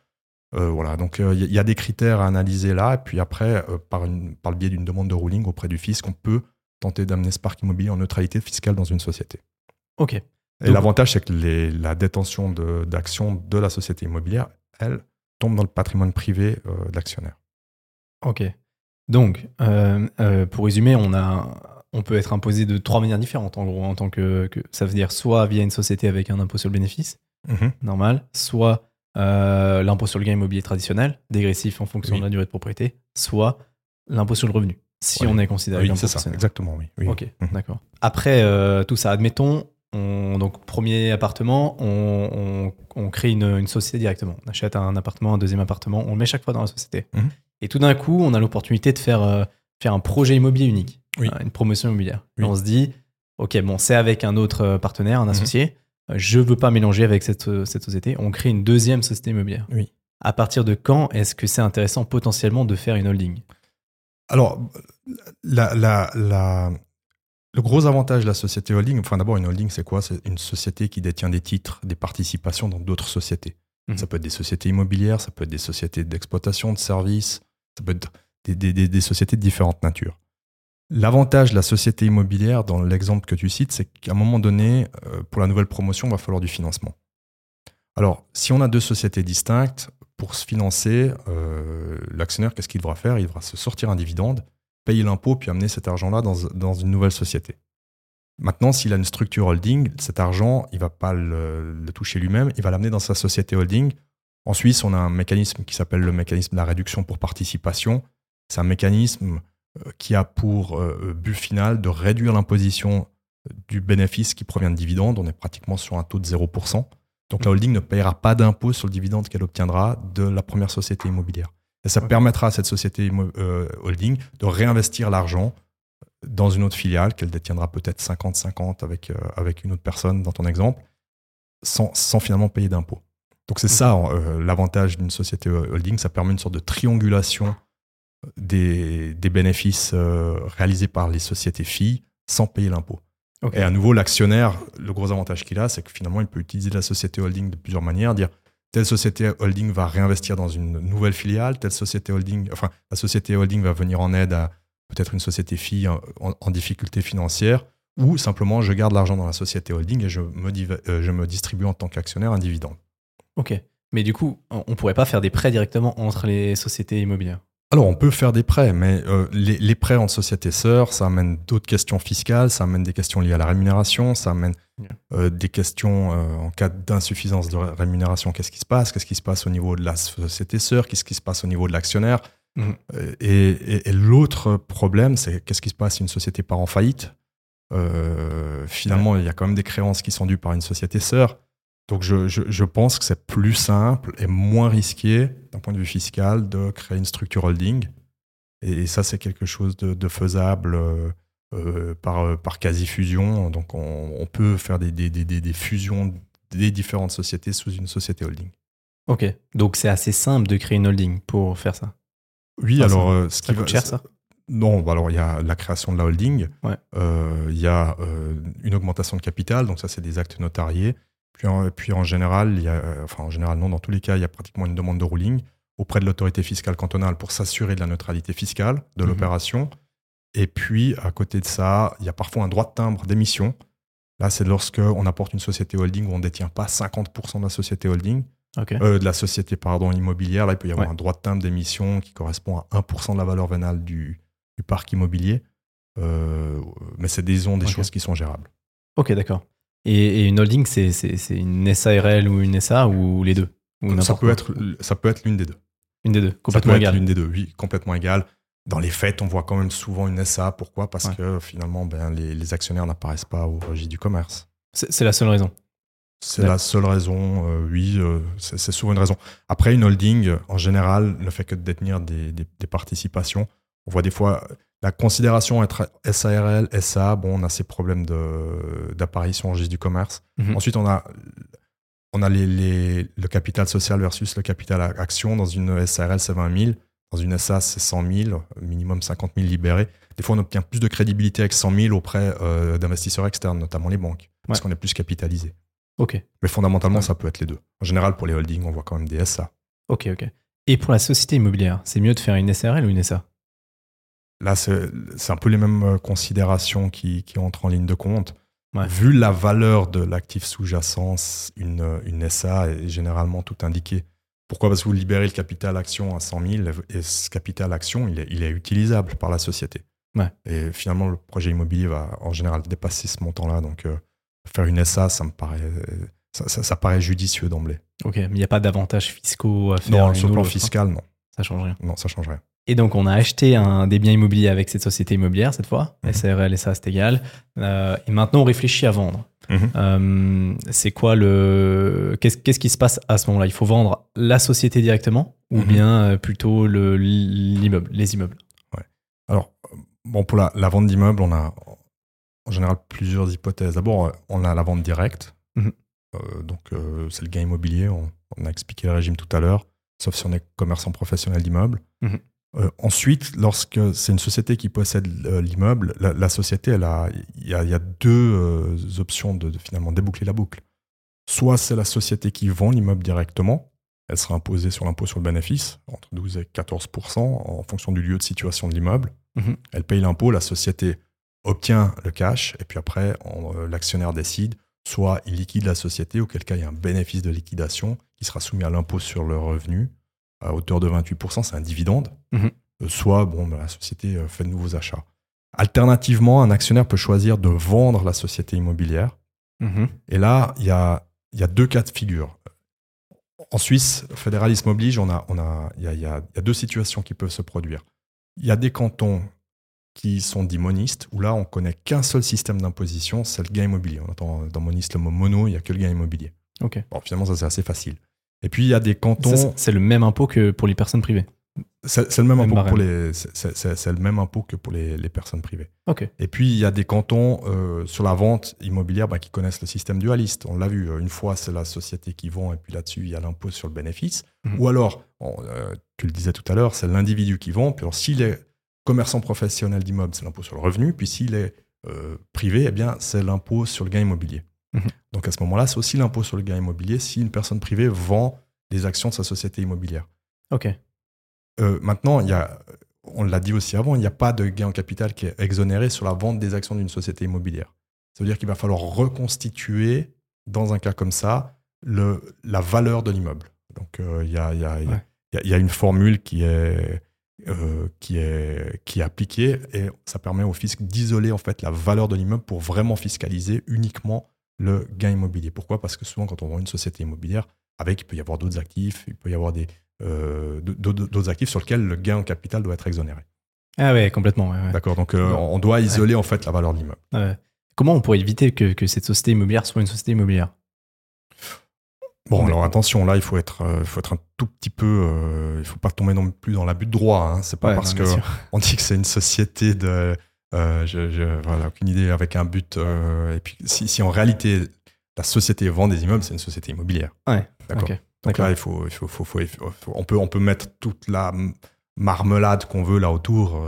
Euh, voilà, donc euh, il y, a des critères à analyser là. Et puis après, euh, par, une- par le biais d'une demande de ruling auprès du fisc, on peut tenter d'amener ce parc immobilier en neutralité fiscale dans une société. Ok. Et Donc- l'avantage, c'est que les- la détention de- d'actions de, la société immobilière, elle, tombe dans le patrimoine privé euh, de l'actionnaire. Ok. Donc, euh, euh, pour résumer, on, a, on peut être imposé de trois manières différentes, en gros, en tant que, que- Ça veut dire soit via une société avec un impôt sur le bénéfice, normal, soit euh, l'impôt sur le gain immobilier traditionnel, dégressif en fonction Oui. de la durée de propriété, soit l'impôt sur le revenu, si on est considéré Oui, comme ça, exactement, oui. oui. Ok, Mhm. d'accord. Après tout ça, admettons, on, donc premier appartement, on, on- on crée une, une société directement. On achète un appartement, un deuxième appartement, on le met chaque fois dans la société. Mhm. Et tout d'un coup, on a l'opportunité de faire, euh, faire un projet immobilier unique, Oui. euh, une promotion immobilière. Oui. on se dit, ok, bon, c'est avec un autre euh, partenaire, Mhm. un associé. Euh, Je veux pas mélanger avec cette, cette société. On crée une deuxième société immobilière. Oui. À partir de quand est-ce que c'est intéressant potentiellement de faire une holding? Alors, la- la- la- le gros avantage de la société holding, enfin d'abord une holding, c'est quoi? C'est une société qui détient des titres, des participations dans d'autres sociétés. Mhm. Ça peut être des sociétés immobilières, ça peut être des sociétés d'exploitation de services, ça peut être des, sociétés de différentes natures. L'avantage de la société immobilière, dans l'exemple que tu cites, c'est qu'à un moment donné, euh, pour la nouvelle promotion, il va falloir du financement. Alors, si on a deux sociétés distinctes, pour se financer, euh, l'actionnaire, qu'est-ce qu'il devra faire? Il devra se sortir un dividende, payer l'impôt, puis amener cet argent-là dans, une nouvelle société. Maintenant, s'il a une structure holding, cet argent, il va pas le toucher lui-même, il va l'amener dans sa société holding. En Suisse, on a un mécanisme qui s'appelle le mécanisme de la réduction pour participation. C'est un mécanisme euh, qui a pour euh, but final de réduire l'imposition du bénéfice qui provient de dividendes. On est pratiquement sur un taux de 0%. Donc la holding ne payera pas d'impôt sur le dividende qu'elle obtiendra de la première société immobilière. Et ça permettra à cette société euh, holding de réinvestir l'argent dans une autre filiale qu'elle détiendra peut-être 50-50 avec, euh, avec une autre personne dans ton exemple, sans, sans finalement payer d'impôt. Donc c'est ça euh, l'avantage d'une société holding, ça permet une sorte de triangulation des, des bénéfices euh, réalisés par les sociétés filles sans payer l'impôt. Et à nouveau, l'actionnaire, le gros avantage qu'il a, c'est que finalement, il peut utiliser la société holding de plusieurs manières, dire telle société holding va réinvestir dans une nouvelle filiale, telle société holding, enfin, la société holding va venir en aide à peut-être une société fille en, en difficulté financière, ou simplement je garde l'argent dans la société holding et je me, div- euh, je me distribue en tant qu'actionnaire un dividende. Ok. Mais du coup, on on pourrait pas faire des prêts directement entre les sociétés immobilières. Alors, on peut faire des prêts, mais euh, les, les prêts entre sociétés sœurs, ça amène d'autres questions fiscales, ça amène des questions liées à la rémunération, ça amène euh, des questions euh, en cas d'insuffisance de ré- rémunération. Qu'est-ce qui se passe? Qu'est-ce qui se passe au niveau de la société sœur? Qu'est-ce qui se passe au niveau de l'actionnaire? Mhm. Euh, Et, et- et l'autre problème, c'est qu'est-ce qui se passe si une société part en faillite? Finalement, il y a quand même des créances qui sont dues par une société sœur. Donc, je, je- je pense que c'est plus simple et moins risqué d'un point de vue fiscal de créer une structure holding. Et, ça, c'est quelque chose de, de faisable euh, euh, par, euh, par quasi-fusion. Donc, on, on peut faire des, des- des- des- fusions des différentes sociétés sous une société holding. Ok. Donc c'est assez simple de créer une holding pour faire ça. Oui, ça- alors, euh, ce Ça qui coûte va- cher ça Non, bah alors il y a la création de la holding, Ouais. Euh, il y a euh, une augmentation de capital, donc ça c'est des actes notariés. Puis en, puis en général, il y a, euh, enfin en général non, dans tous les cas, il y a pratiquement une demande de ruling auprès de l'autorité fiscale cantonale pour s'assurer de la neutralité fiscale de Mhm. l'opération. Et puis à côté de ça, il y a parfois un droit de timbre d'émission. Là, c'est lorsque on apporte une société holding où on ne détient pas 50% de la société holding, euh, de la société pardon, immobilière. Là, il peut y avoir Ouais. un droit de timbre d'émission qui correspond à 1% de la valeur vénale du, du parc immobilier. Euh, mais c'est disons des choses qui sont gérables. Ok, d'accord. Et, et une holding, c'est une SARL ou une SA ou les deux Ou ça peut, être, ça peut être l'une des deux. Une des deux, complètement égale. l'une des deux, oui, complètement égale. Dans les faits, on voit quand même souvent une SA. Pourquoi? Parce Ouais. que finalement, ben, les, les actionnaires n'apparaissent pas au registre du commerce. C'est la seule raison. C'est la seule raison, euh, oui, euh, c'est souvent une raison. Après, une holding, en général, ne fait que de détenir des, des- des participations. On voit des fois la considération être SARL, SA, bon, on a ces problèmes d'apparition au registre du commerce. Mhm. Ensuite, on a, on a les, les- le capital social versus le capital action. Dans une SARL, c'est 20 000. Dans une SA, c'est 100 000, minimum 50 000 libérés. Des fois, on obtient plus de crédibilité avec 100 000 auprès euh, d'investisseurs externes, notamment les banques, parce Ouais. qu'on est plus capitalisé. Ok, Mais fondamentalement, Ouais. ça peut être les deux. En général, pour les holdings, on voit quand même des SA. ok, ok. Et pour la société immobilière, c'est mieux de faire une SARL ou une SA Là, c'est un peu les mêmes euh, considérations qui, qui entrent en ligne de compte. Ouais. Vu la valeur de l'actif sous-jacent, une, une SA est généralement tout indiqué. Pourquoi? Parce que vous libérez le capital action à 100 000 et ce capital action, il est, il est utilisable par la société. Ouais. Et finalement, le projet immobilier va en général dépasser ce montant-là. Donc, euh, faire une SA, ça me paraît, ça, ça- ça paraît judicieux d'emblée. Ok, mais il n'y a pas d'avantages fiscaux à faire Non, sur le plan fiscal, non. Ça change rien. Non, ça change rien. Et donc, on a acheté un, des biens immobiliers avec cette société immobilière cette fois. Mhm. SARL et SA, c'est égal. Euh, et maintenant, on réfléchit à vendre. Mhm. Euh, c'est quoi le. Qu'est-ce qu'est-ce qui se passe à ce moment-là? Il faut vendre la société directement ou Mhm. bien euh, plutôt le- l'immeuble, les immeubles? Alors, bon, pour la, la vente d'immeubles, on a en général plusieurs hypothèses. D'abord, on a la vente directe. Mhm. Euh, donc, c'est le gain immobilier. On, on a expliqué le régime tout à l'heure, sauf si on est commerçant professionnel d'immeubles. Euh, ensuite, lorsque c'est une société qui possède euh, l'immeuble, la, la société, elle a, il y, a, il y a deux euh, options de, de finalement déboucler la boucle. Soit c'est la société qui vend l'immeuble directement, elle sera imposée sur l'impôt sur le bénéfice, entre 12 et 14% en fonction du lieu de situation de l'immeuble. Mhm. Elle paye l'impôt, la société obtient le cash, et puis après, on- l'actionnaire décide, soit il liquide la société, auquel cas il y a un bénéfice de liquidation qui sera soumis à l'impôt sur le revenu à hauteur de 28%, c'est un dividende. Mhm. Euh, Soit bon, bah, la société euh, fait de nouveaux achats. Alternativement, un actionnaire peut choisir de vendre la société immobilière. Mhm. Et là, il y a, il y a deux cas de figure. En Suisse, fédéralisme oblige, on a, on a, il, y a, il y a- il y a deux situations qui peuvent se produire. Il y a des cantons qui sont dits monistes, où là, on connaît qu'un seul système d'imposition, c'est le gain immobilier. On entend dans moniste le mot mono, il n'y a que le gain immobilier. Bon, finalement, ça, c'est assez facile. Et puis, il y a des cantons... c'est- le même impôt que pour les personnes privées. C'est le même Même impôt pour les, c'est- le même impôt que pour les, les personnes privées. Ok. Et puis il y a des cantons euh, sur la vente immobilière bah, qui connaissent le système dualiste. On l'a vu euh, une fois, c'est la société qui vend et puis là-dessus il y a l'impôt sur le bénéfice. Mhm. Ou alors, euh, tu le disais tout à l'heure, c'est l'individu qui vend. Puis alors s'il est commerçant professionnel d'immeuble, c'est l'impôt sur le revenu. Puis s'il est euh, privé, eh bien c'est l'impôt sur le gain immobilier. Mhm. Donc à ce moment-là, c'est aussi l'impôt sur le gain immobilier si une personne privée vend des actions de sa société immobilière. Ok. Euh, maintenant, il y a, on l'a dit aussi avant, il n'y a pas de gain en capital qui est exonéré sur la vente des actions d'une société immobilière. Ça veut dire qu'il va falloir reconstituer, dans un cas comme ça, le, la valeur de l'immeuble. Donc, il y, a, y, a, y, a, une formule qui est, euh, qui, est, qui est appliquée et ça permet au fisc d'isoler en fait la valeur de l'immeuble pour vraiment fiscaliser uniquement le gain immobilier. Pourquoi? Parce que souvent, quand on vend une société immobilière, avec, il peut y avoir d'autres actifs, il peut y avoir des, euh, d'autres actifs sur lesquels le gain en capital doit être exonéré. Ah ouais, complètement. D'accord, donc euh, on doit isoler en fait la valeur de l'immeuble. Comment on pourrait éviter que, que, cette société immobilière soit une société immobilière? Bon, alors attention, là, il faut être, euh, il faut être un tout petit peu. Il faut pas tomber non plus dans l'abus de droit. Hein. C'est pas parce qu'on on dit que c'est une société de. Euh, je, je, voilà, aucune idée avec un but. et puis, si, si, en réalité la société vend des immeubles, c'est une société immobilière. Ouais. D'accord. Donc là, il faut, il faut, faut, faut, on peut, on peut mettre toute la marmelade qu'on veut là autour.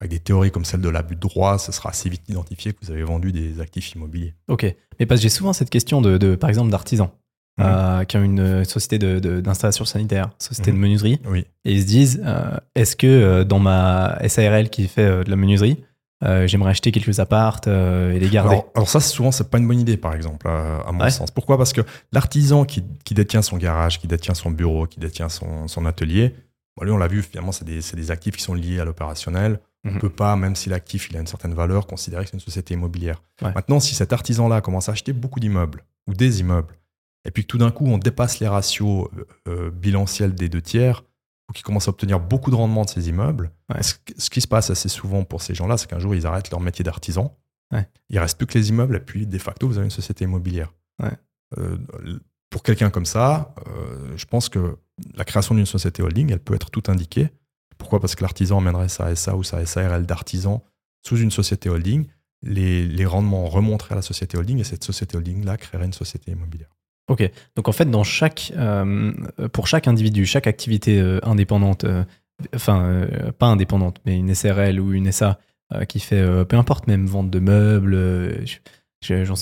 avec des théories comme celle de l'abus de droit, ce sera assez vite identifié que vous avez vendu des actifs immobiliers. Ok, mais parce que j'ai souvent cette question de, de par exemple, d'artisans. Mhm. Euh, qui ont une euh, société d'installation de, sanitaire, société de mhm. menuiserie. Oui. Et ils se disent euh, est-ce que dans ma SARL qui fait de la menuiserie, j'aimerais acheter quelques appartes et les garder? Alors, ça, souvent, c'est pas une bonne idée, par exemple, à, mon sens. Pourquoi? Parce que l'artisan qui, qui, détient son garage, qui détient son bureau, qui détient son, son atelier, lui, on l'a vu, finalement, c'est des, des, actifs qui sont liés à l'opérationnel. On ne mhm. peut pas, même si l'actif il a une certaine valeur, considérer que c'est une société immobilière. Maintenant, si cet artisan-là commence à acheter beaucoup d'immeubles ou des immeubles, et puis que tout d'un coup, on dépasse les ratios euh, euh, bilanciels des deux tiers, ou qu'ils commencent à obtenir beaucoup de rendement de ces immeubles, ce, qui se passe assez souvent pour ces gens-là, c'est qu'un jour, ils arrêtent leur métier d'artisan. Ouais. Il reste plus que les immeubles, et puis de facto, vous avez une société immobilière. Euh, pour quelqu'un comme ça, je pense que la création d'une société holding, elle peut être tout indiquée. Pourquoi? Parce que l'artisan emmènerait sa SA ou sa SARL d'artisan sous une société holding. Les, les rendements remonteraient à la société holding et cette société holding-là créerait une société immobilière. Ok, donc en fait, dans chaque, euh, pour chaque individu, chaque activité euh, indépendante, euh, enfin, pas indépendante, mais une SRL ou une SA qui fait, peu importe, même vente de meubles,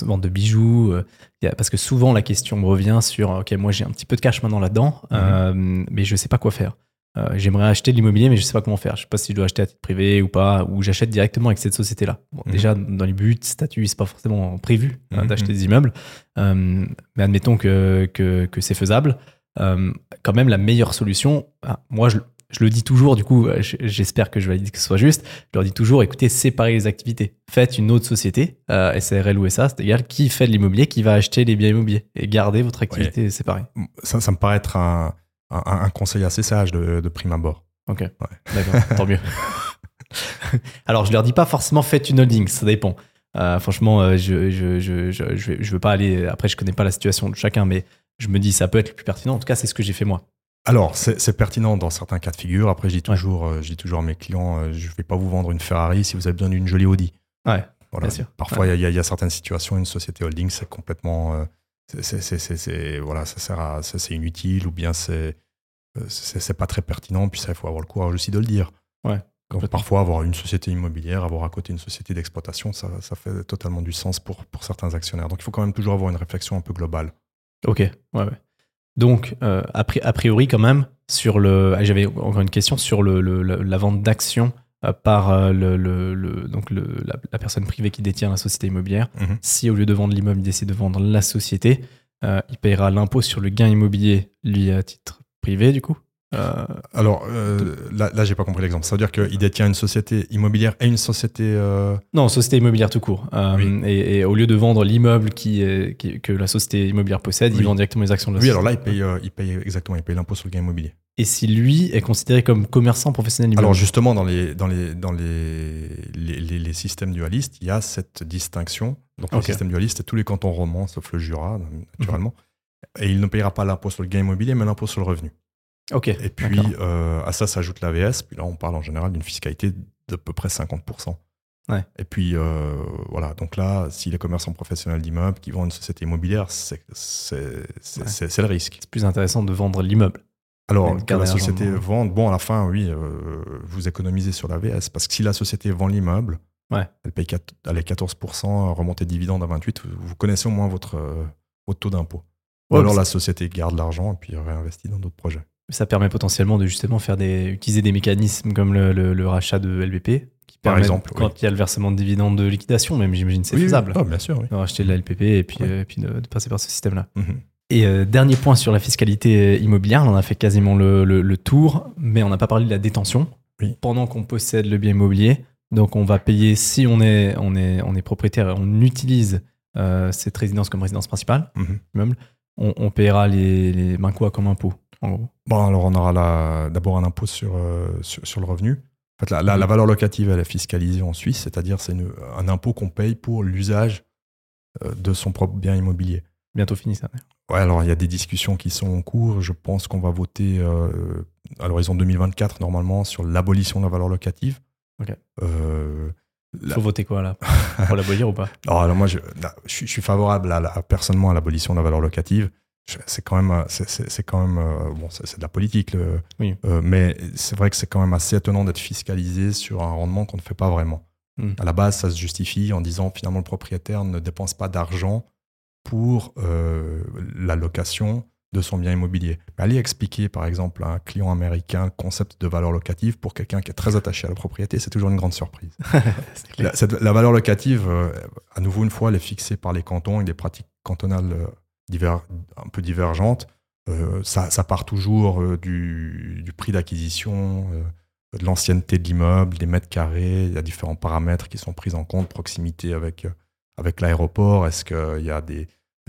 vente de bijoux, parce que souvent la question revient sur, ok, moi j'ai un petit peu de cash maintenant là-dedans, mhm. mais je sais pas quoi faire. Euh, j'aimerais acheter de l'immobilier, mais je sais pas comment faire. Je sais pas si je dois acheter à titre privé ou pas, ou j'achète directement avec cette société-là. Mhm. Déjà, dans les buts, statut, c'est pas forcément prévu hein, mhm. d'acheter des immeubles. Euh, mais admettons que, que, que c'est faisable. Euh, quand même, la meilleure solution, ah, moi, je, je, le dis toujours, du coup, j'espère que je valide que ce soit juste. Je leur dis toujours, écoutez, séparez les activités. Faites une autre société, SARL ou SA, c'est égal, qui fait de l'immobilier, qui va acheter les biens immobiliers. Et gardez votre activité séparée. Ça, ça me paraît être un un, conseil assez sage de, prime abord. Ok, d'accord, tant mieux. Alors, je leur dis pas forcément faites une holding, ça dépend. Euh, franchement, euh, je, je, je, je, je veux pas aller. Après, je connais pas la situation de chacun, mais je me dis ça peut être le plus pertinent. En tout cas, c'est ce que j'ai fait moi. Alors, c'est pertinent dans certains cas de figure. Après, je dis toujours, euh, je dis toujours à mes clients, je vais pas vous vendre une Ferrari si vous avez besoin d'une jolie Audi. Ouais, voilà. bien sûr. Parfois, il y, y, a certaines situations, une société holding, c'est complètement c'est voilà, ça sert à, c'est inutile ou bien c'est c'est pas très pertinent. Puis ça, il faut avoir le courage aussi de le dire. Ouais. parfois, avoir une société immobilière, avoir à côté une société d'exploitation, ça, ça, fait totalement du sens pour, pour certains actionnaires. Donc, il faut quand même toujours avoir une réflexion un peu globale. Ok, ouais, ouais. Donc, euh, a priori, quand même, sur le. Ah, j'avais encore une question sur le, la vente d'actions euh, par euh, le, le, donc la, personne privée qui détient la société immobilière. Mhm. Si au lieu de vendre l'immeuble, il décide de vendre la société, euh, il payera l'impôt sur le gain immobilier, lui, à titre privé, du coup Alors, là, là j'ai pas compris l'exemple. Ça veut dire qu'il détient une société immobilière et une société. Non, société immobilière tout court. et, au lieu de vendre l'immeuble qui, que la société immobilière possède, il vend directement les actions de la oui, société. Oui, alors là, il paye, il paye exactement, il paye l'impôt sur le gain immobilier et si lui est considéré comme commerçant professionnel Alors justement, dans les, dans les, dans les, les, systèmes dualistes, il y a cette distinction. Donc le système dualiste, c'est tous les cantons romans, sauf le Jura, naturellement. Et il ne payera pas l'impôt sur le gain immobilier, mais l'impôt sur le revenu. Ok. Et puis euh, à ça s'ajoute l'AVS. Puis là, on parle en général d'une fiscalité d'à peu près 50%. Ouais. Et puis euh, voilà, donc là, s'il est commerçant professionnel d'immeubles qui vend une société immobilière, c'est le risque. C'est plus intéressant de vendre l'immeuble. Alors, que la société vend, bon, à la fin, oui, euh, vous économisez sur la VS. Parce que si la société vend l'immeuble, elle paye 4, 14%, remontée de dividende à 28%, vous connaissez au moins votre, euh, votre taux d'impôt. Ou alors la société garde l'argent et puis réinvestit dans d'autres projets. ça permet potentiellement de justement faire des, utiliser des mécanismes comme le, le- le rachat de LPP, qui Par exemple, quand il y a le versement de dividendes de liquidation, même j'imagine c'est Oui, oui. faisable, Ah, bien sûr, de racheter de la LPP et puis, euh, et puis de, de passer par ce système-là. Mhm. Et euh, dernier point sur la fiscalité immobilière, on a fait quasiment le, le- le tour, mais on n'a pas parlé de la détention. Oui. Pendant qu'on possède le bien immobilier, donc on va payer si on est, on est, on est propriétaire et on utilise euh, cette résidence comme résidence principale, Mhm. immeuble, on, on paiera les, les ben quoi comme impôt, en gros. Bon, alors on aura d'abord un impôt sur, euh, sur, sur le revenu. En fait, la, la- la valeur locative, elle est fiscalisée en Suisse, c'est-à-dire c'est un impôt qu'on paye pour l'usage euh, de son propre bien immobilier. Bientôt fini ça. Ouais, alors il y a des discussions qui sont en cours. Je pense qu'on va voter euh, à l'horizon 2024 normalement sur l'abolition de la valeur locative. Ok. Euh, la- faut voter quoi là? Pour l'abolir ou pas? Alors, alors moi, je, là, je suis, je suis favorable à, personnellement à l'abolition de la valeur locative. C'est quand même, c'est- quand même, euh, bon, c'est de la politique, le- Oui. euh, mais c'est vrai que c'est quand même assez étonnant d'être fiscalisé sur un rendement qu'on ne fait pas vraiment. Mm. À la base, ça se justifie en disant finalement le propriétaire ne dépense pas d'argent pour euh, la location de son bien immobilier. Mais aller expliquer, par exemple, à un client américain le concept de valeur locative pour quelqu'un qui est très attaché à la propriété, c'est toujours une grande surprise. La, cette- la valeur locative, euh, à nouveau une fois, elle est fixée par les cantons et des pratiques cantonales euh, un peu divergentes. Euh, ça, ça part toujours du, du prix d'acquisition, de l'ancienneté de l'immeuble, des mètres carrés. Il y a différents paramètres qui sont pris en compte, proximité avec, avec l'aéroport. Est-ce qu'il y a des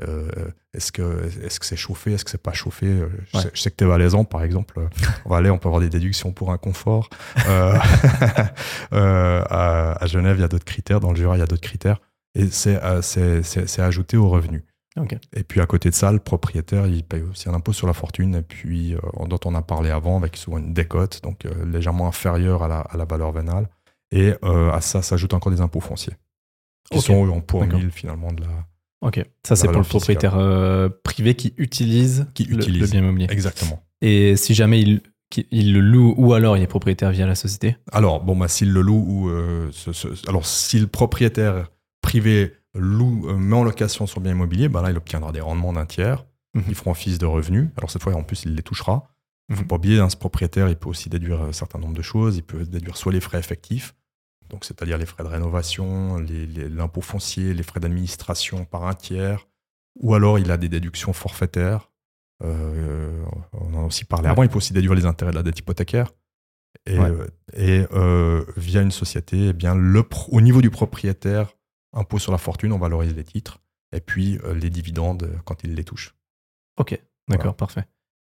euh, est-ce que est-ce que c'est chauffé, est-ce que c'est pas chauffé Euh, je, sais, je sais que tu es valaisan, par exemple. Euh, On va aller, on peut avoir des déductions pour un confort. Euh, euh, à, à Genève, il y a d'autres critères. Dans le Jura, il y a d'autres critères. Et c'est c'est- ajouté au revenu. Et puis à côté de ça, le propriétaire, il paye aussi un impôt sur la fortune, et puis dont on a parlé avant, avec souvent une décote, donc légèrement inférieure à la, à la valeur vénale. Et à ça s'ajoutent encore des impôts fonciers, qui sont en pour mille finalement de la. Ok. Ça c'est pour le propriétaire euh, privé qui utilise, Qui le- utilise. le bien immobilier. Exactement. Et si jamais il, il le loue ou alors il est propriétaire via la société? Alors, bon, bah, s'il le loue ou. euh, ce- ce- alors, si le propriétaire privé loue, euh, met en location son bien immobilier, bah, là, il obtiendra des rendements d'un tiers Mhm. qui feront office de revenus. Alors, cette fois, en plus, il les touchera. Il ne faut Mhm. pas oublier, hein, ce propriétaire, il peut aussi déduire un certain nombre de choses. Il peut déduire soit les frais effectifs, donc c'est-à-dire les frais de rénovation, l'impôt foncier, les frais d'administration par un tiers, ou alors il a des déductions forfaitaires. Euh, on en a aussi parlé Ouais. avant. Il peut aussi déduire les intérêts de la dette hypothécaire. Et, Ouais. euh, et, euh, via une société, eh bien, le au niveau du propriétaire, impôt sur la fortune, on valorise les titres. Et puis euh, les dividendes quand il les touche. Ok. D'accord. Parfait.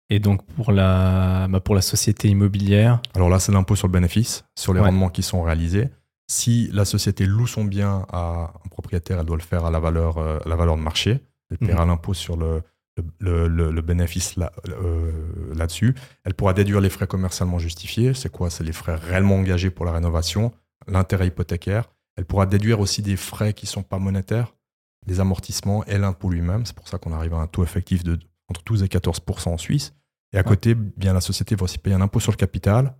Et donc pour la, bah, pour la société immobilière? Alors là, c'est l'impôt sur le bénéfice, sur les Ouais. rendements qui sont réalisés. Si la société loue son bien à un propriétaire, elle doit le faire à la valeur, euh, à la valeur de marché. Elle paiera l'impôt sur le, le, le- le bénéfice là, euh, là-dessus. Elle pourra déduire les frais commercialement justifiés. C'est quoi? C'est les frais réellement engagés pour la rénovation, l'intérêt hypothécaire. Elle pourra déduire aussi des frais qui ne sont pas monétaires, des amortissements et l'impôt lui-même. C'est pour ça qu'on arrive à un taux effectif de entre 12 et 14% en Suisse. Et à côté, bien la société va aussi payer un impôt sur le capital.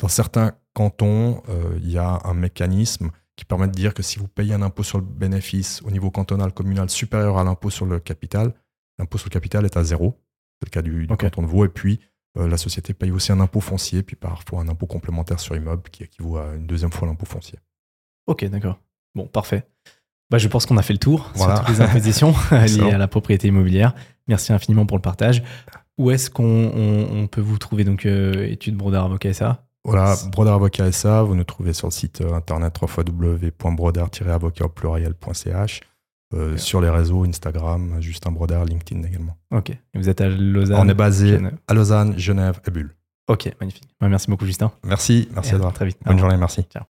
Dans certains cantons, euh, il y a un mécanisme qui permet de dire que si vous payez un impôt sur le bénéfice au niveau cantonal, communal supérieur à l'impôt sur le capital, l'impôt sur le capital est à zéro. C'est le cas du, canton de Vaud. Et puis, euh, la société paye aussi un impôt foncier, puis parfois un impôt complémentaire sur immeuble qui équivaut à une deuxième fois l'impôt foncier. Ok. D'accord. Bon. Parfait. Bah, je pense qu'on a fait le tour Voilà. sur toutes les impositions liées à la propriété immobilière. Merci infiniment pour le partage. Où est-ce qu'on on- on peut vous trouver donc euh, études Brodard Avocat SA Voilà, Brodard Avocat SA, vous nous trouvez sur le site euh, internet www.brodard-avocat au pluriel.ch, euh, sur les réseaux Instagram, Justin Brodard, LinkedIn également. Ok. Et vous êtes à Lausanne. On est basé Genève. à Lausanne, Genève et Bulle. Ok. Magnifique. Bah, merci beaucoup Justin. Merci, merci Et à Edouard. Très vite. Bonne journée, merci. Ciao.